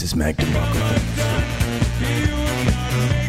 This is DeMarco. Let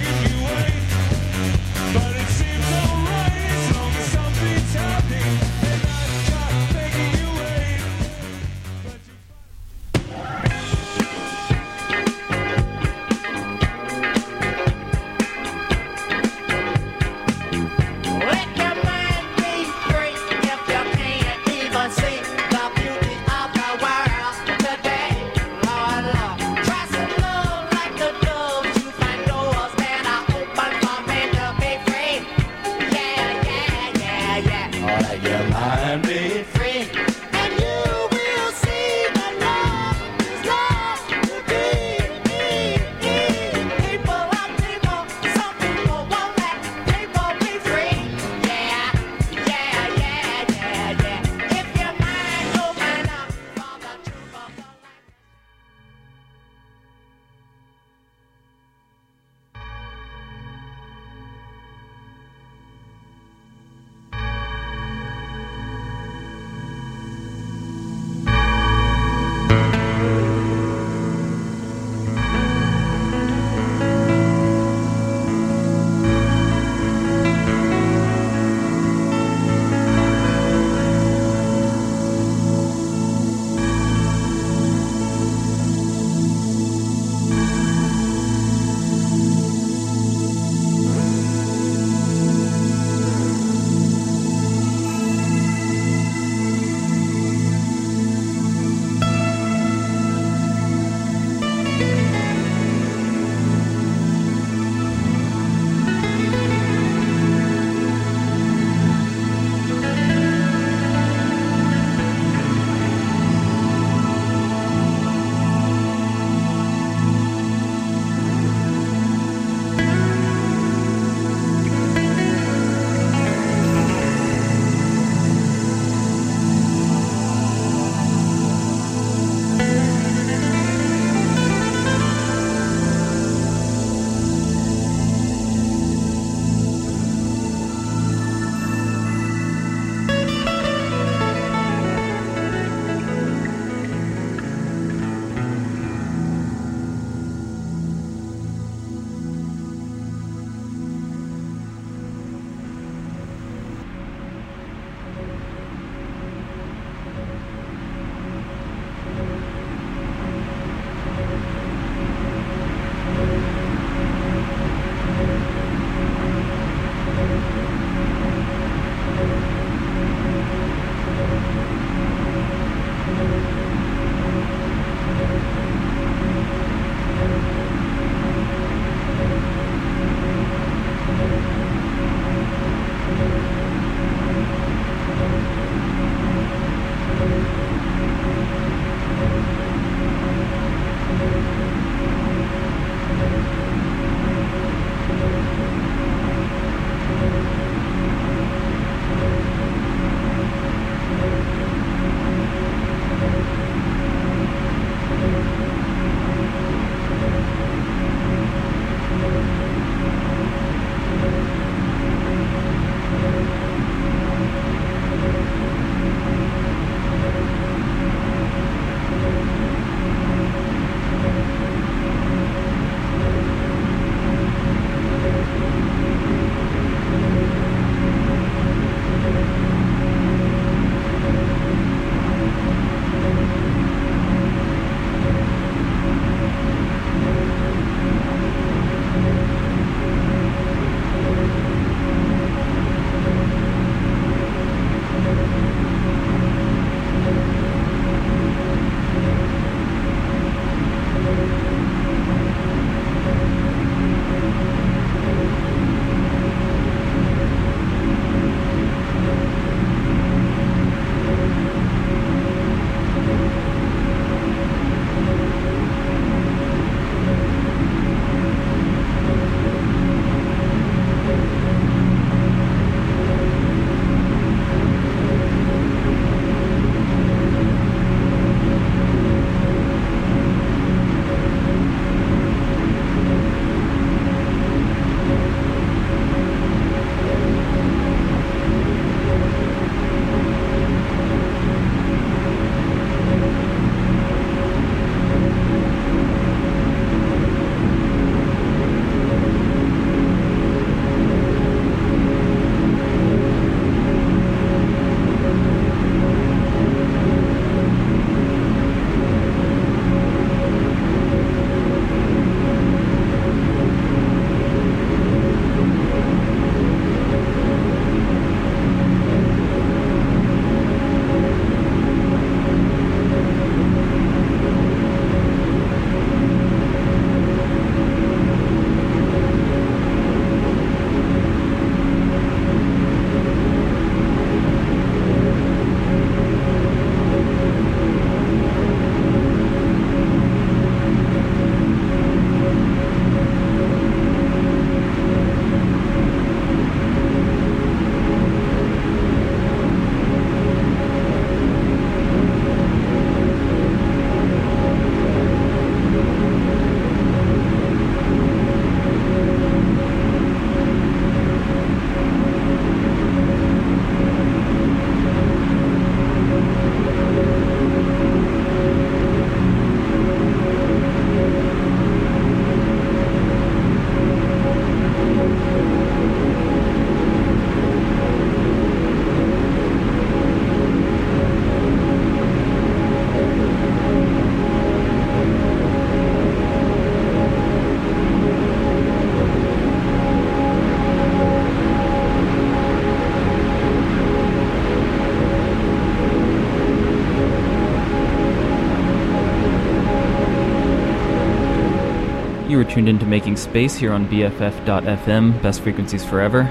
You are tuned into Making Space here on BFF.FM, best frequencies forever.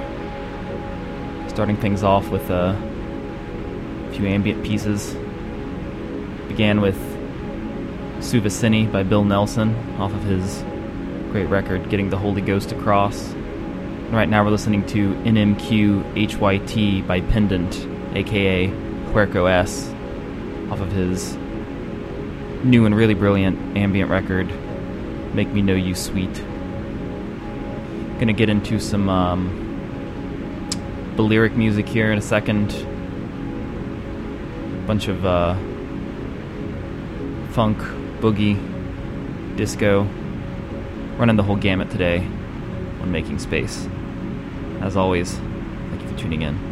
Starting things off with uh, a few ambient pieces. Began with Suvasini by Bill Nelson off of his great record, Getting the Holy Ghost Across. And right now we're listening to NMQ HYT by Pendant, aka Huerco S, off of his new and really brilliant ambient record, Make Me Know You Sweet. Gonna get into some um, Balearic music here in a second. Bunch of uh, funk, boogie, disco. Running the whole gamut today on Making Space. As always, thank you for tuning in.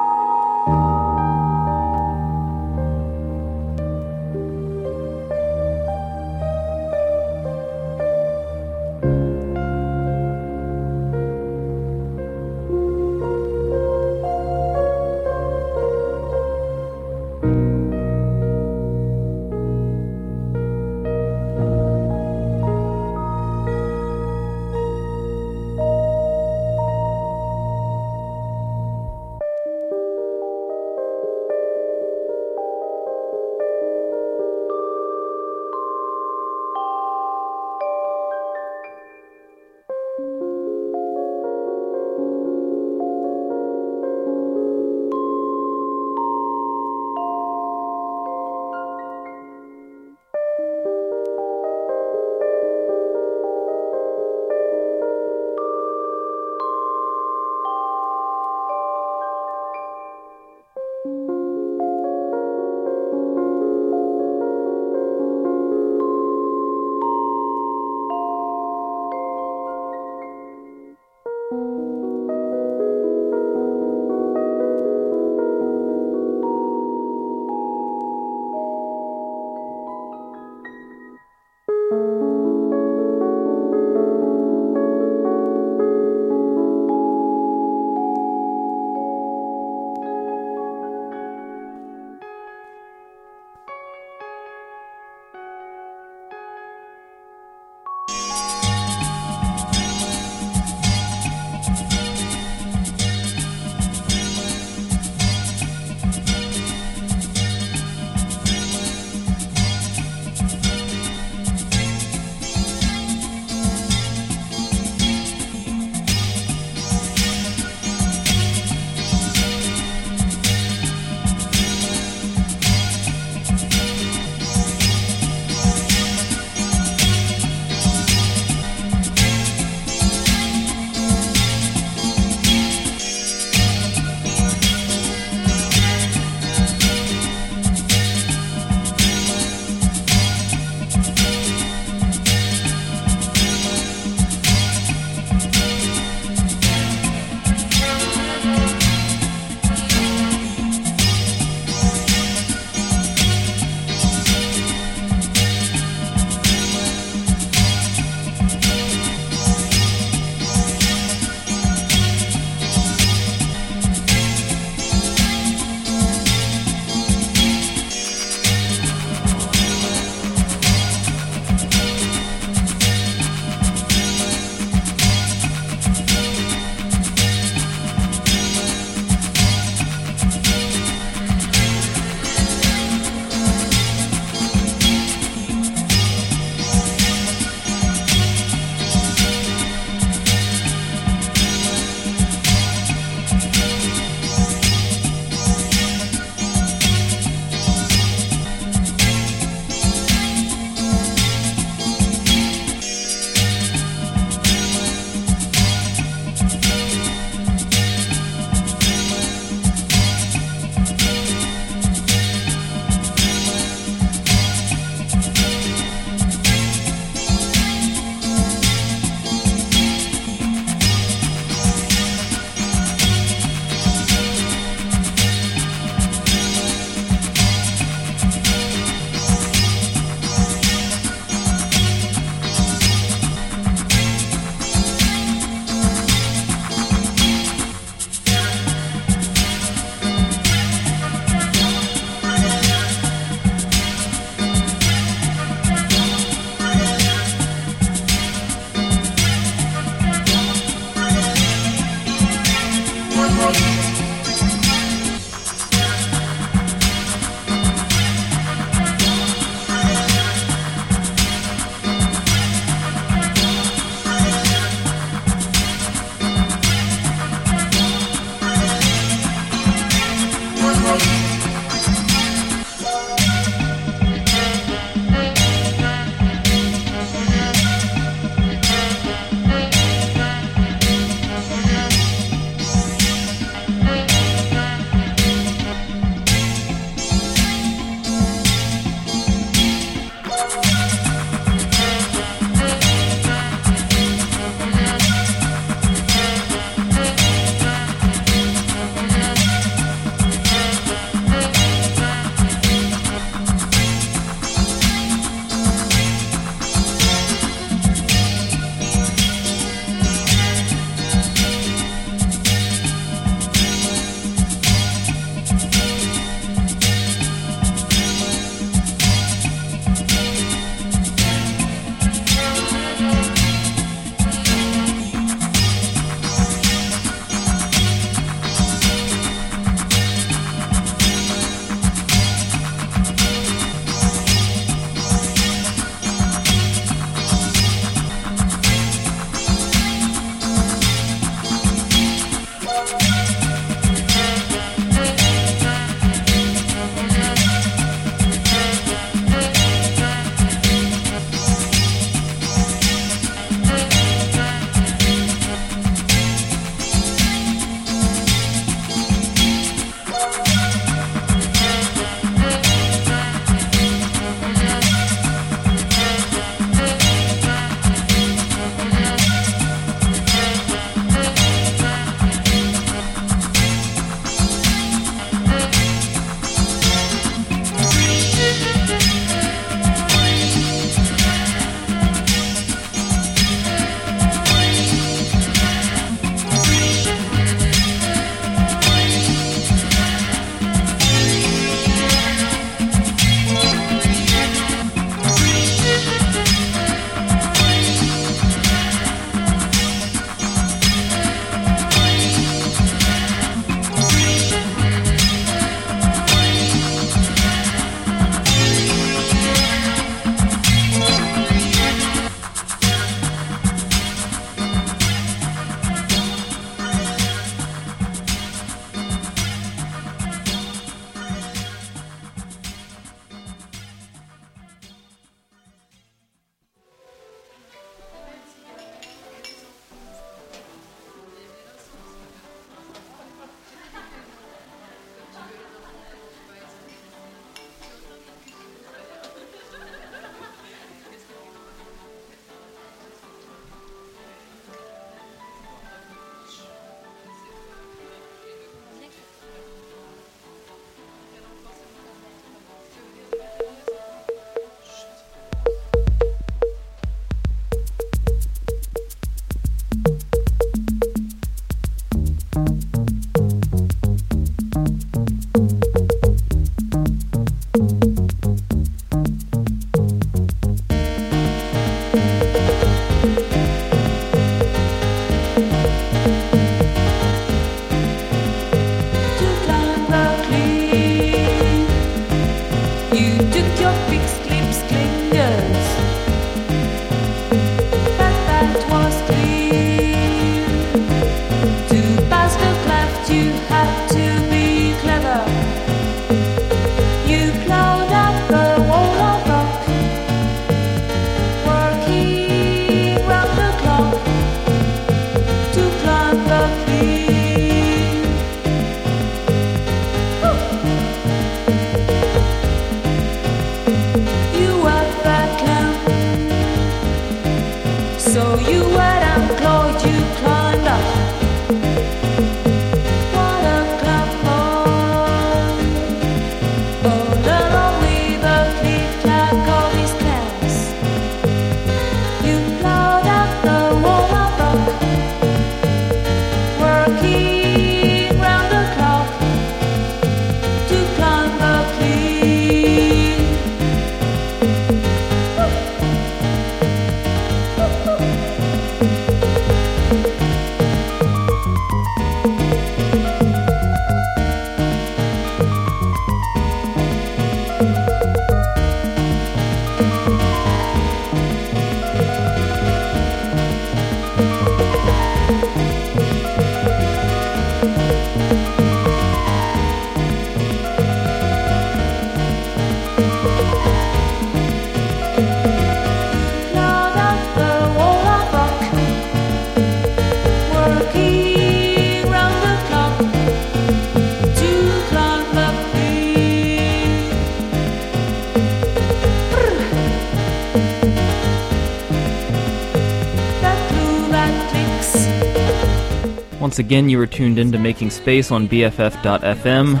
Once again, you are tuned in to Making Space on BFF.fm.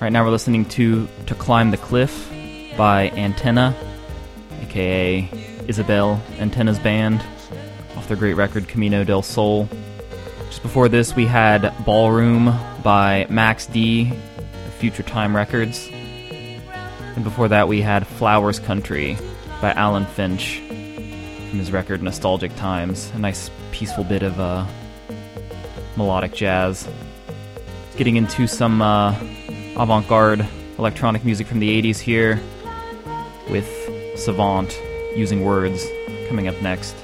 Right now, we're listening to To Climb the Cliff by Antena, aka Isabelle Antena's band, off their great record Camino del Sol. Just before this, we had Ballroom by Max D, Future Time Records. And before that, we had Flowers Country by Alan Feanch from his record Nostalgic Times. A nice, peaceful bit of uh, melodic jazz. Getting into some uh, avant garde electronic music from the 80s here with Savant using words coming up next.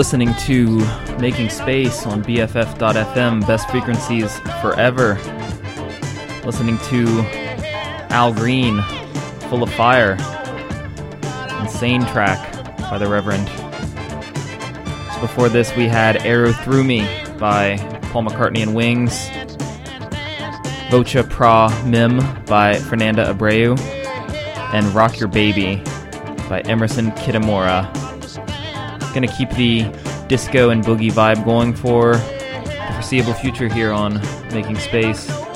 Listening to Making Space on BFF.FM, best frequencies forever. Listening to Al Green, Full of Fire, Insane track by the Reverend. So before this, we had Arrow Through Me by Paul McCartney and Wings, Você Pra Mim by Fernanda Abreu, and Rock Your Baby by Emerson Kitamura. Gonna keep the disco and boogie vibe going for the foreseeable future here on Making Space.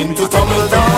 In to tumble down,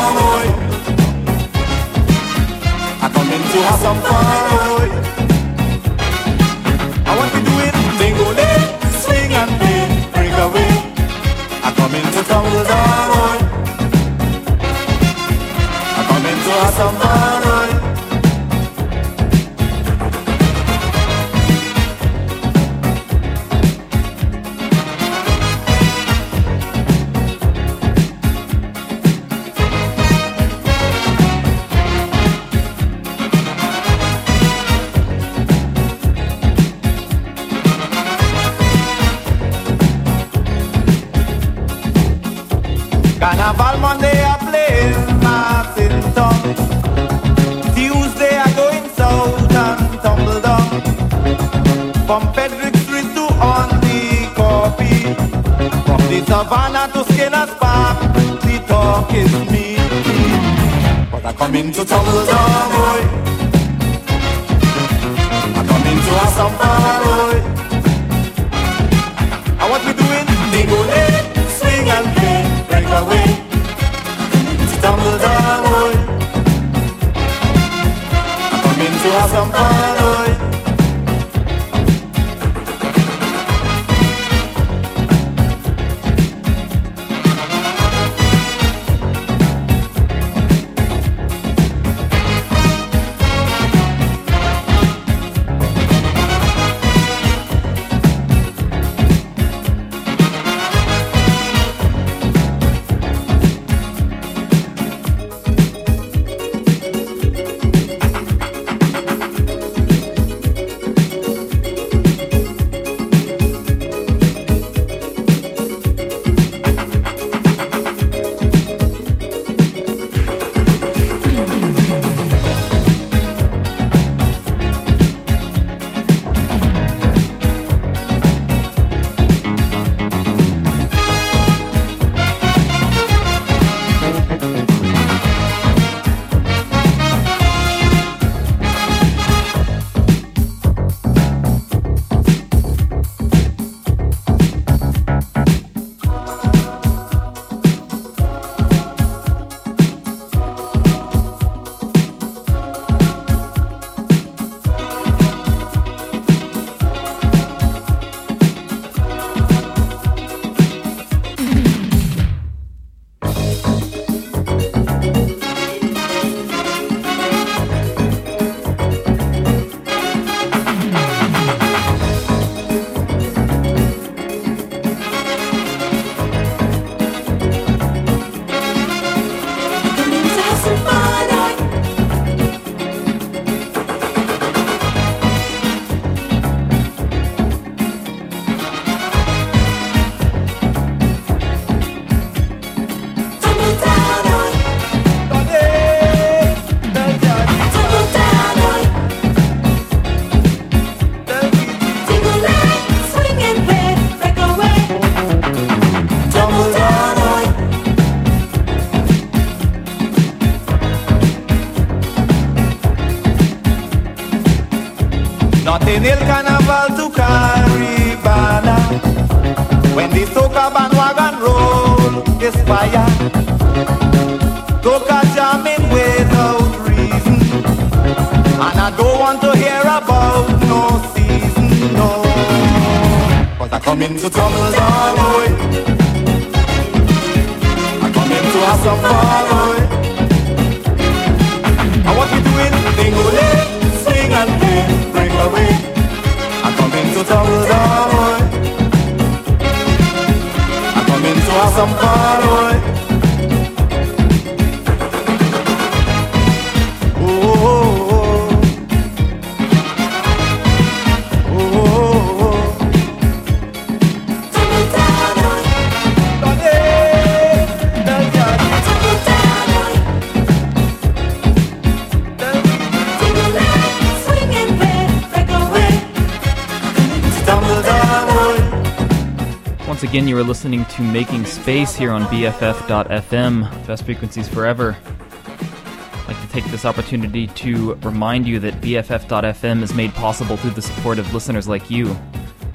listening to Making Space here on BFF.FM, Best Frequencies Forever. I'd like to take this opportunity to remind you that BFF.FM is made possible through the support of listeners like you.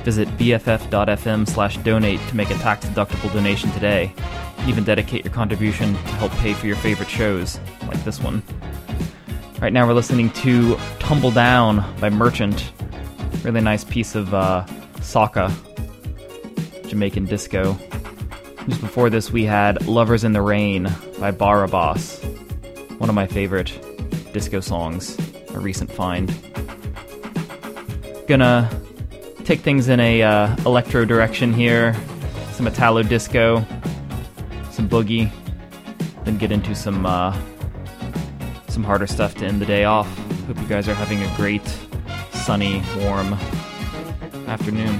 Visit BFF.FM slash donate to make a tax deductible donation today. Even dedicate your contribution to help pay for your favorite shows, like this one. Right now, we're listening to Tumble Down by Merchant. Really nice piece of uh, Jamaican disco. Just before this, we had Lovers in the Rain by Barabas, one of my favorite disco songs, a recent find. Gonna take things in a uh, electro direction here, some Italo disco, some boogie, then get into some uh, some harder stuff to end the day off. Hope you guys are having a great, sunny, warm afternoon.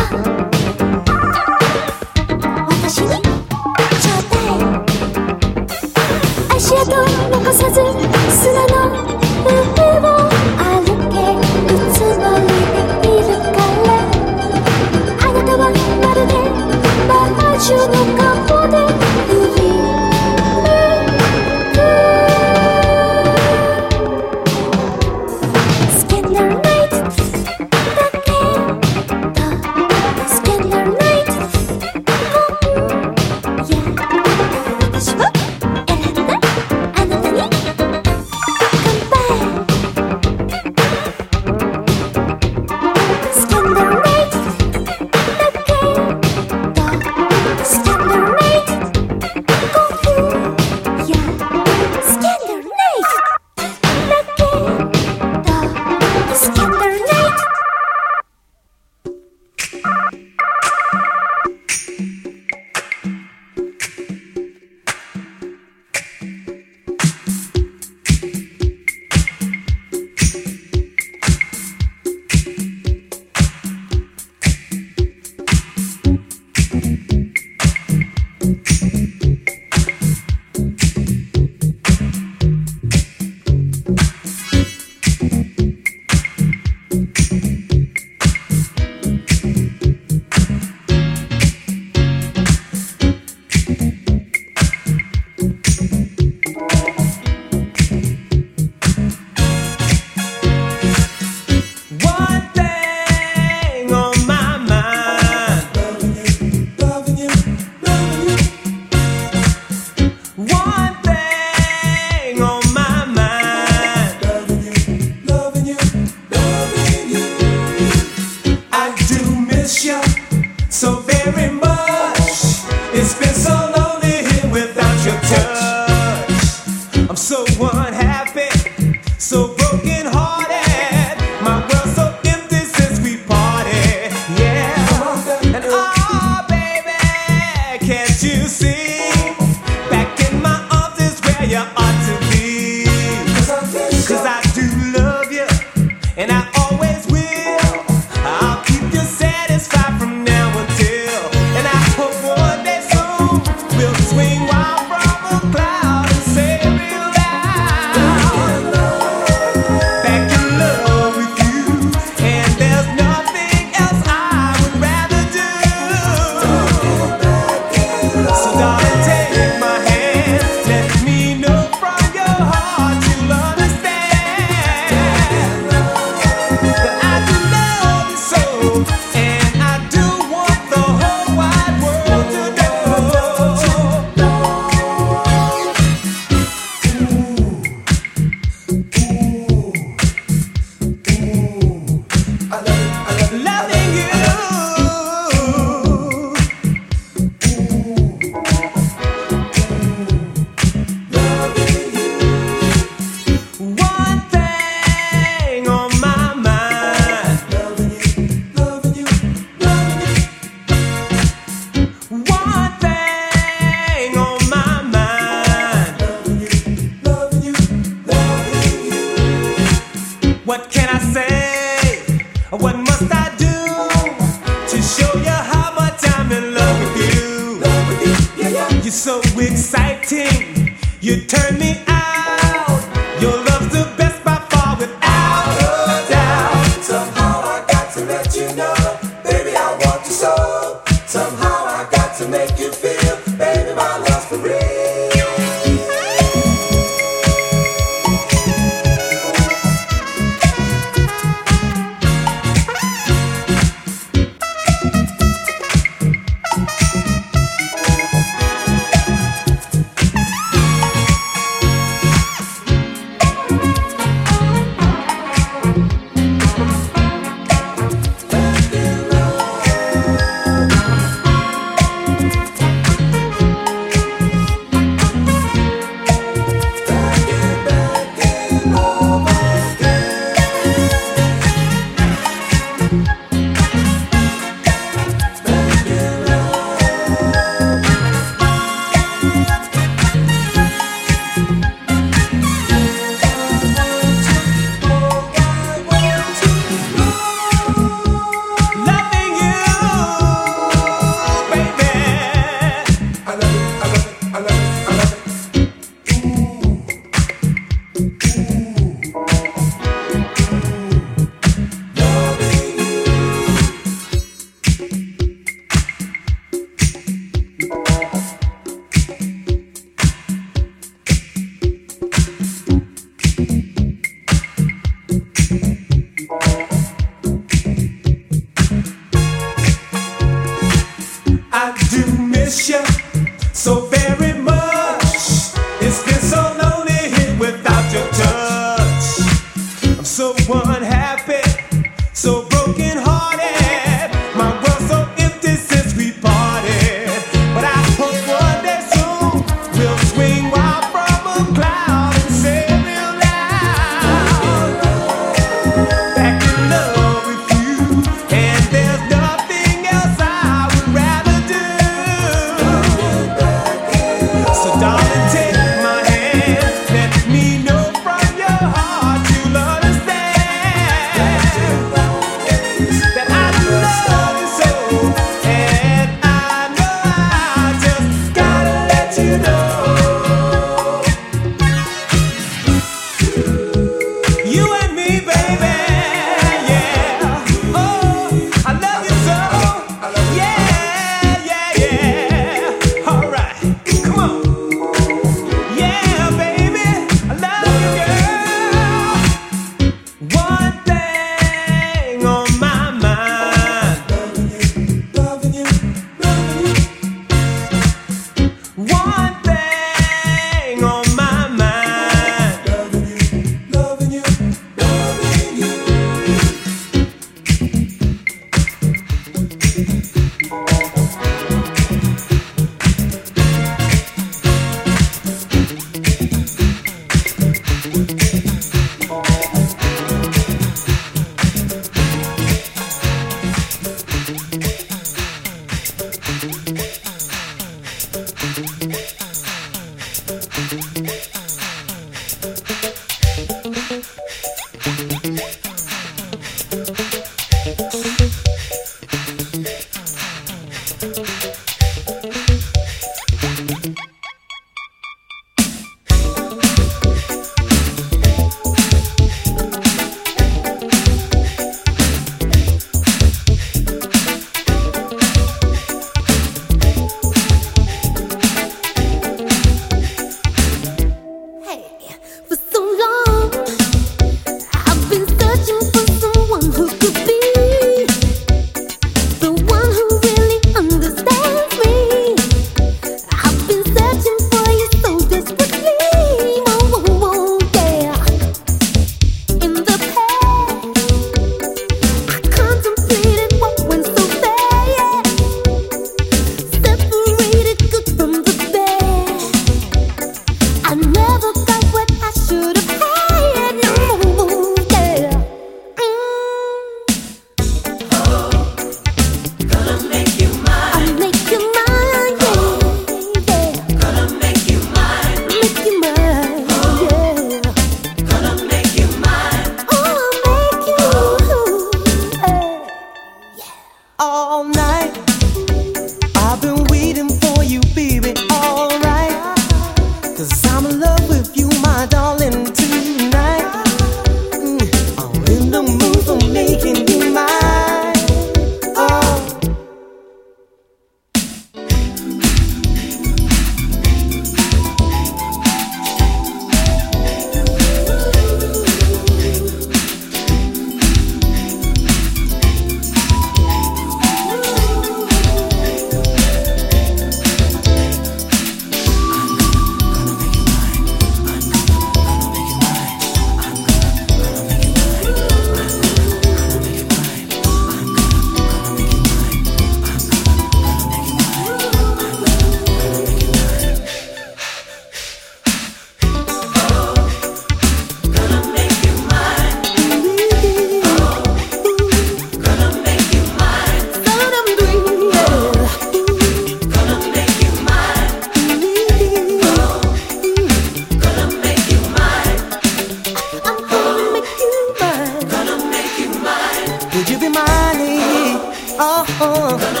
oh.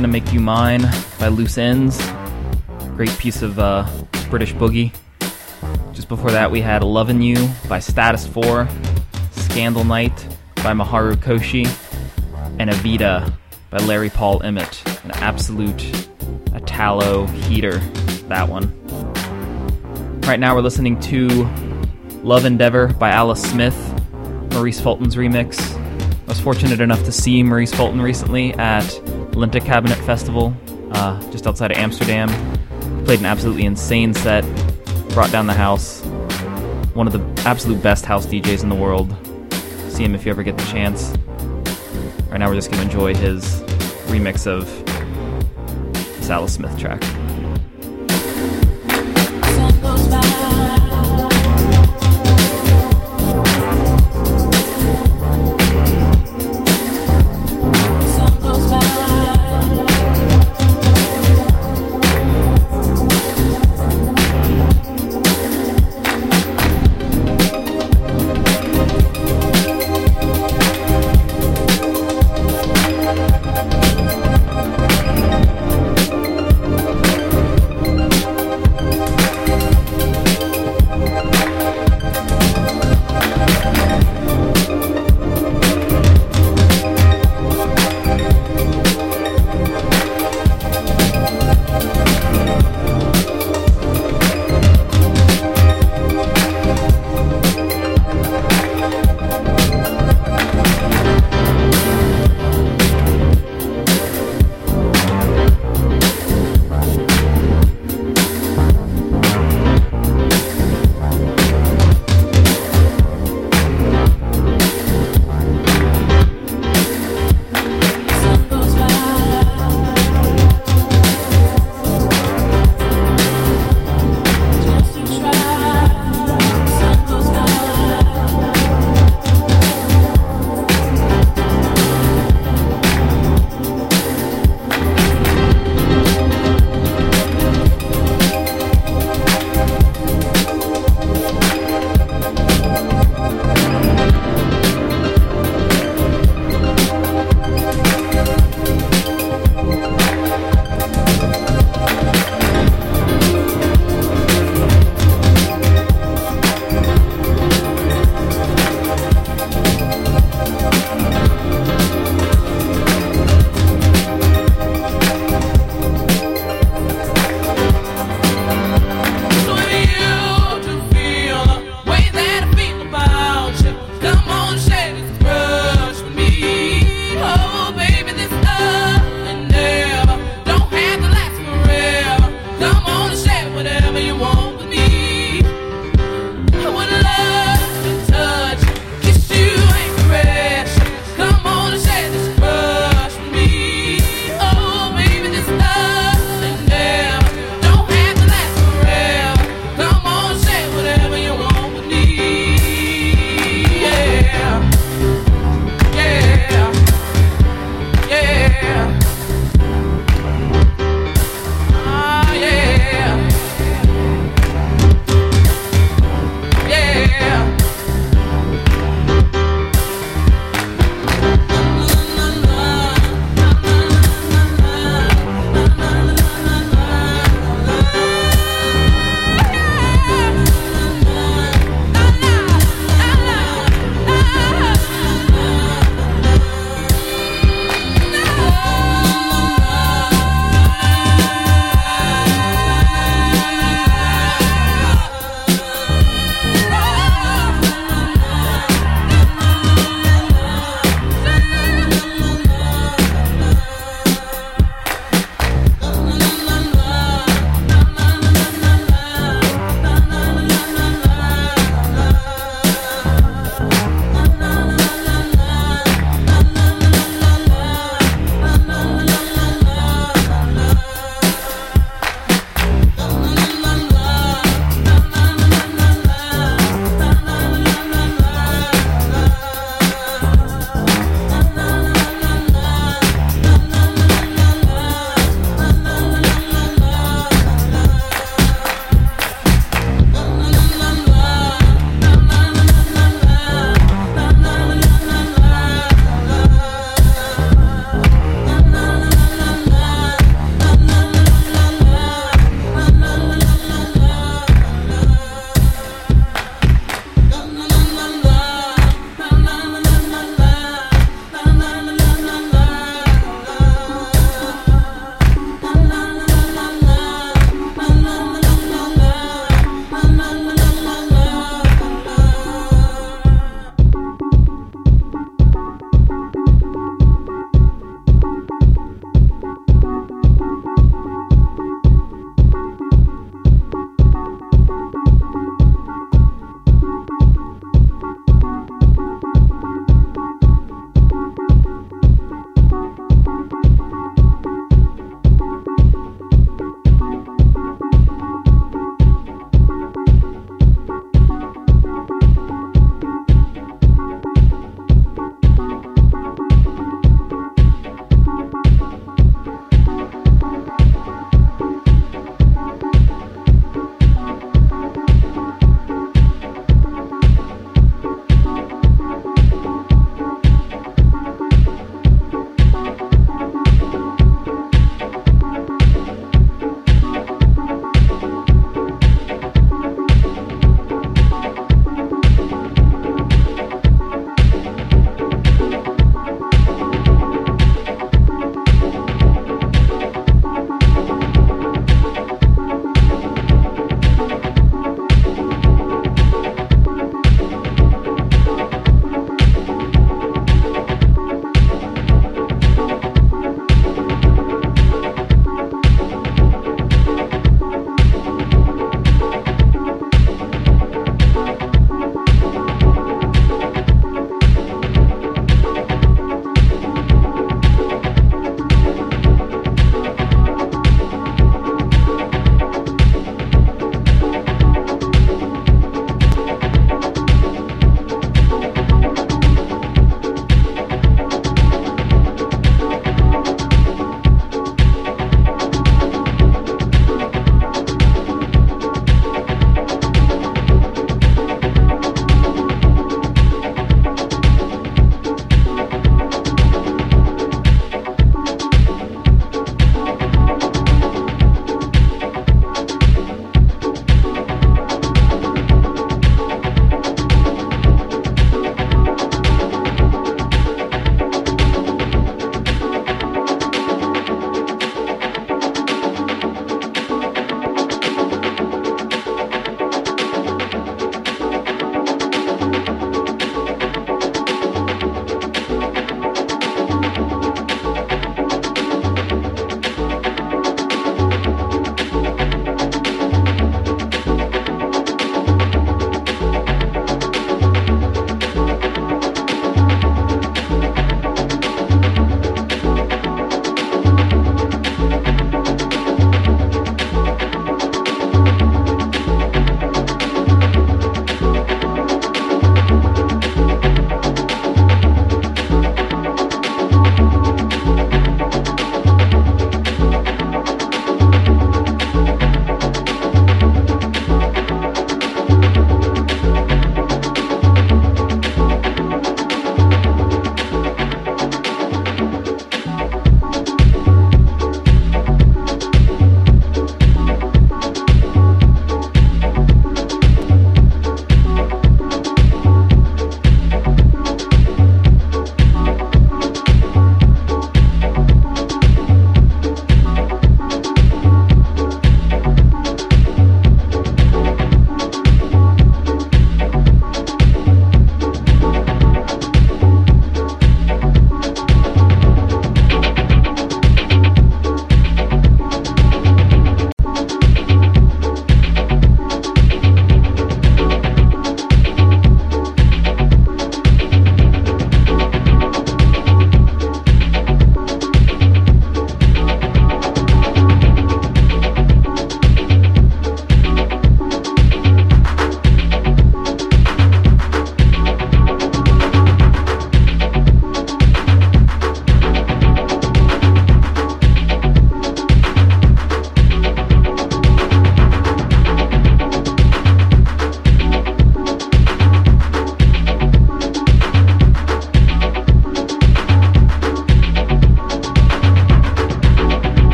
Gonna Make You Mine by Loose Ends. Great piece of uh, British boogie. Just before that, we had Lovin' You by Status 4, Scandal Night by Maharu Koshi, and Avita by Larry Paul Emmett. An absolute Italo heater, that one. Right now, we're listening to Love Endeavor by Alice Smith, Maurice Fulton's remix. I was fortunate enough to see Maurice Fulton recently at Lente Kabinet Festival, uh, just outside of Amsterdam. Played an absolutely insane set, brought down the house. One of the absolute best house DJs in the world. See him if you ever get the chance. Right now, we're just going to enjoy his remix of this Alice Smith track.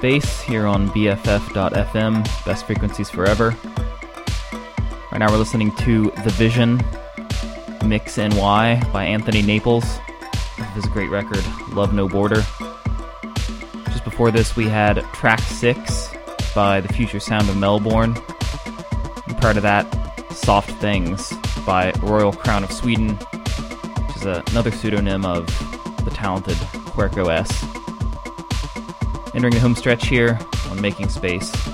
Space here on BFF.FM, best frequencies forever. Right now, we're listening to The Vision Mix NY by Anthony Naples. This great record, Love No Border. Just before this, we had track six by The Future Sound of Melbourne. And prior to that, Soft Things by Royal Crown of Sweden, which is another pseudonym of the talented Huerco S. Entering the home stretch here on Making Space.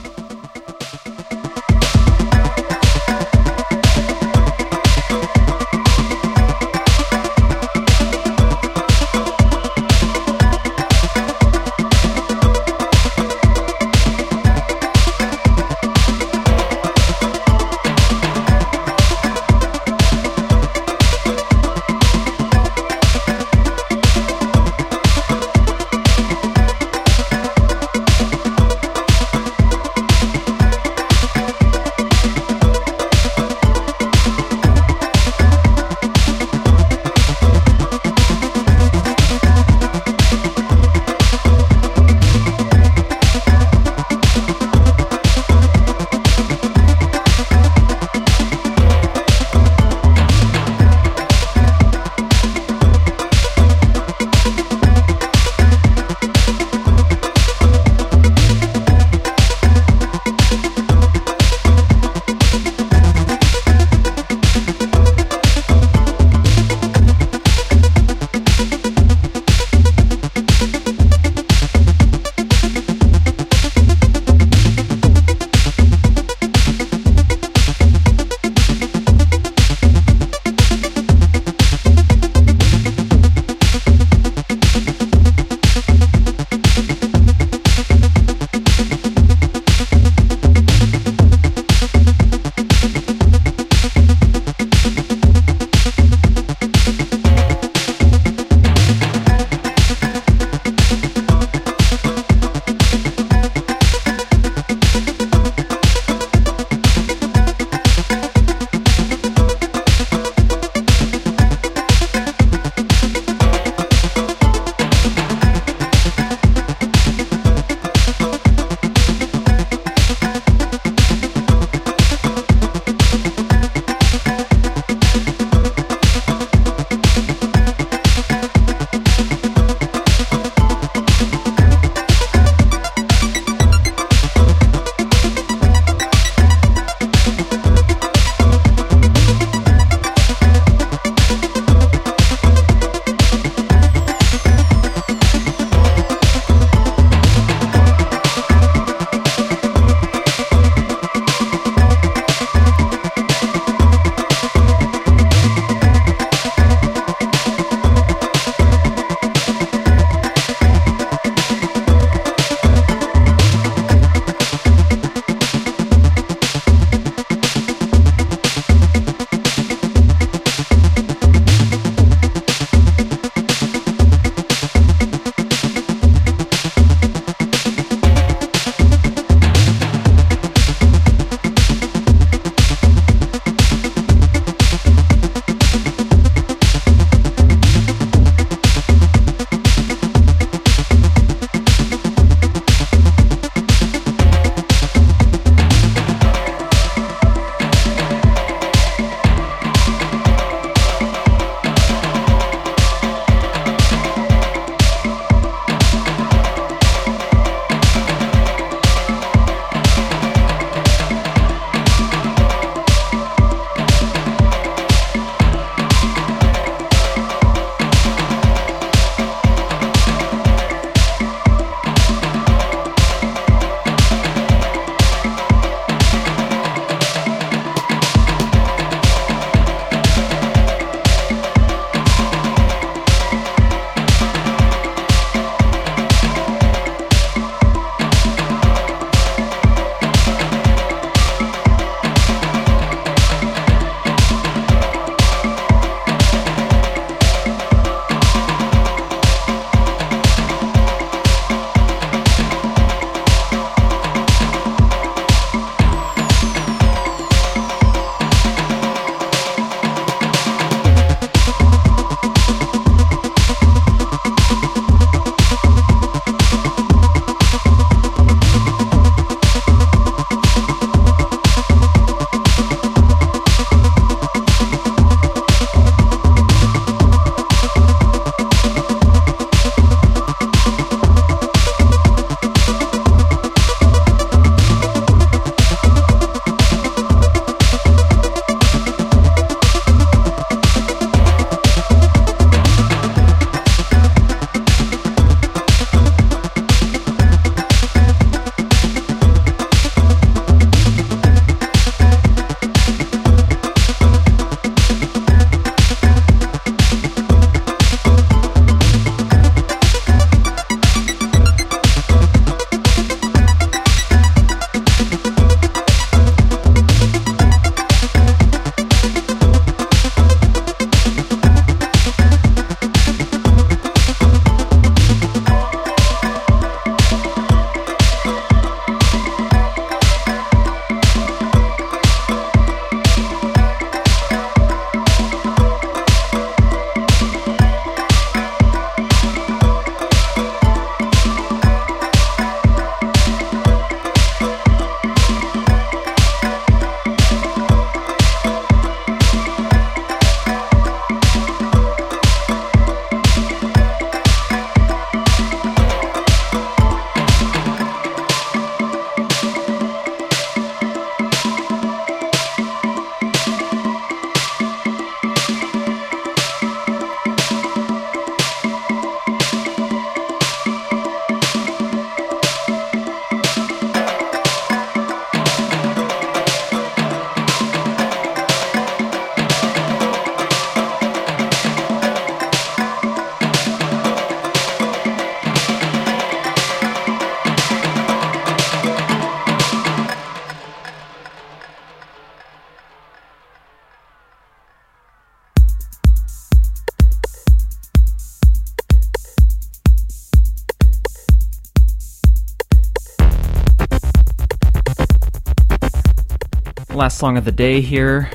Last song of the day here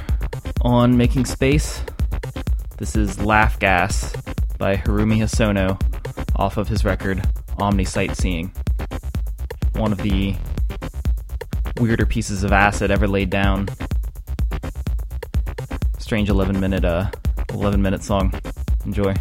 on Making Space. This is Laugh Gas by Haruomi Hosono off of his record Omni Sightseeing. One of the weirder pieces of acid ever laid down. Strange 11 minute uh 11 minute song. Enjoy.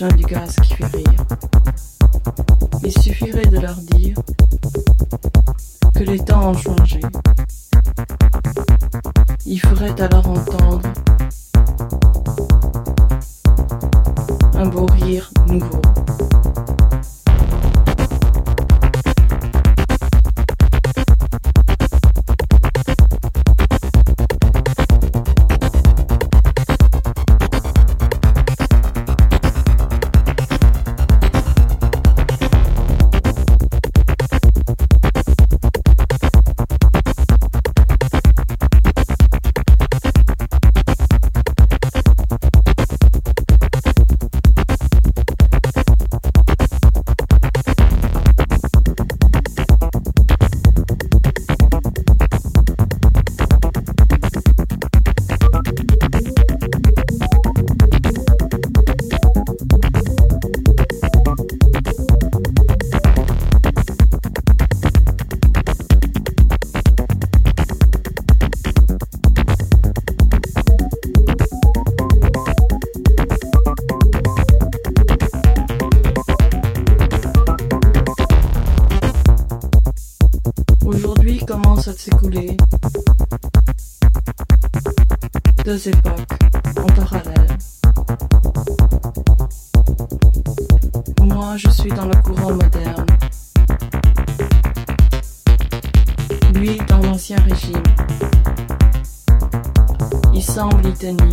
Du gaz qui fait rire. Il suffirait de leur dire que les temps ont changé. Il ferait alors entendre un beau rire nouveau. Semble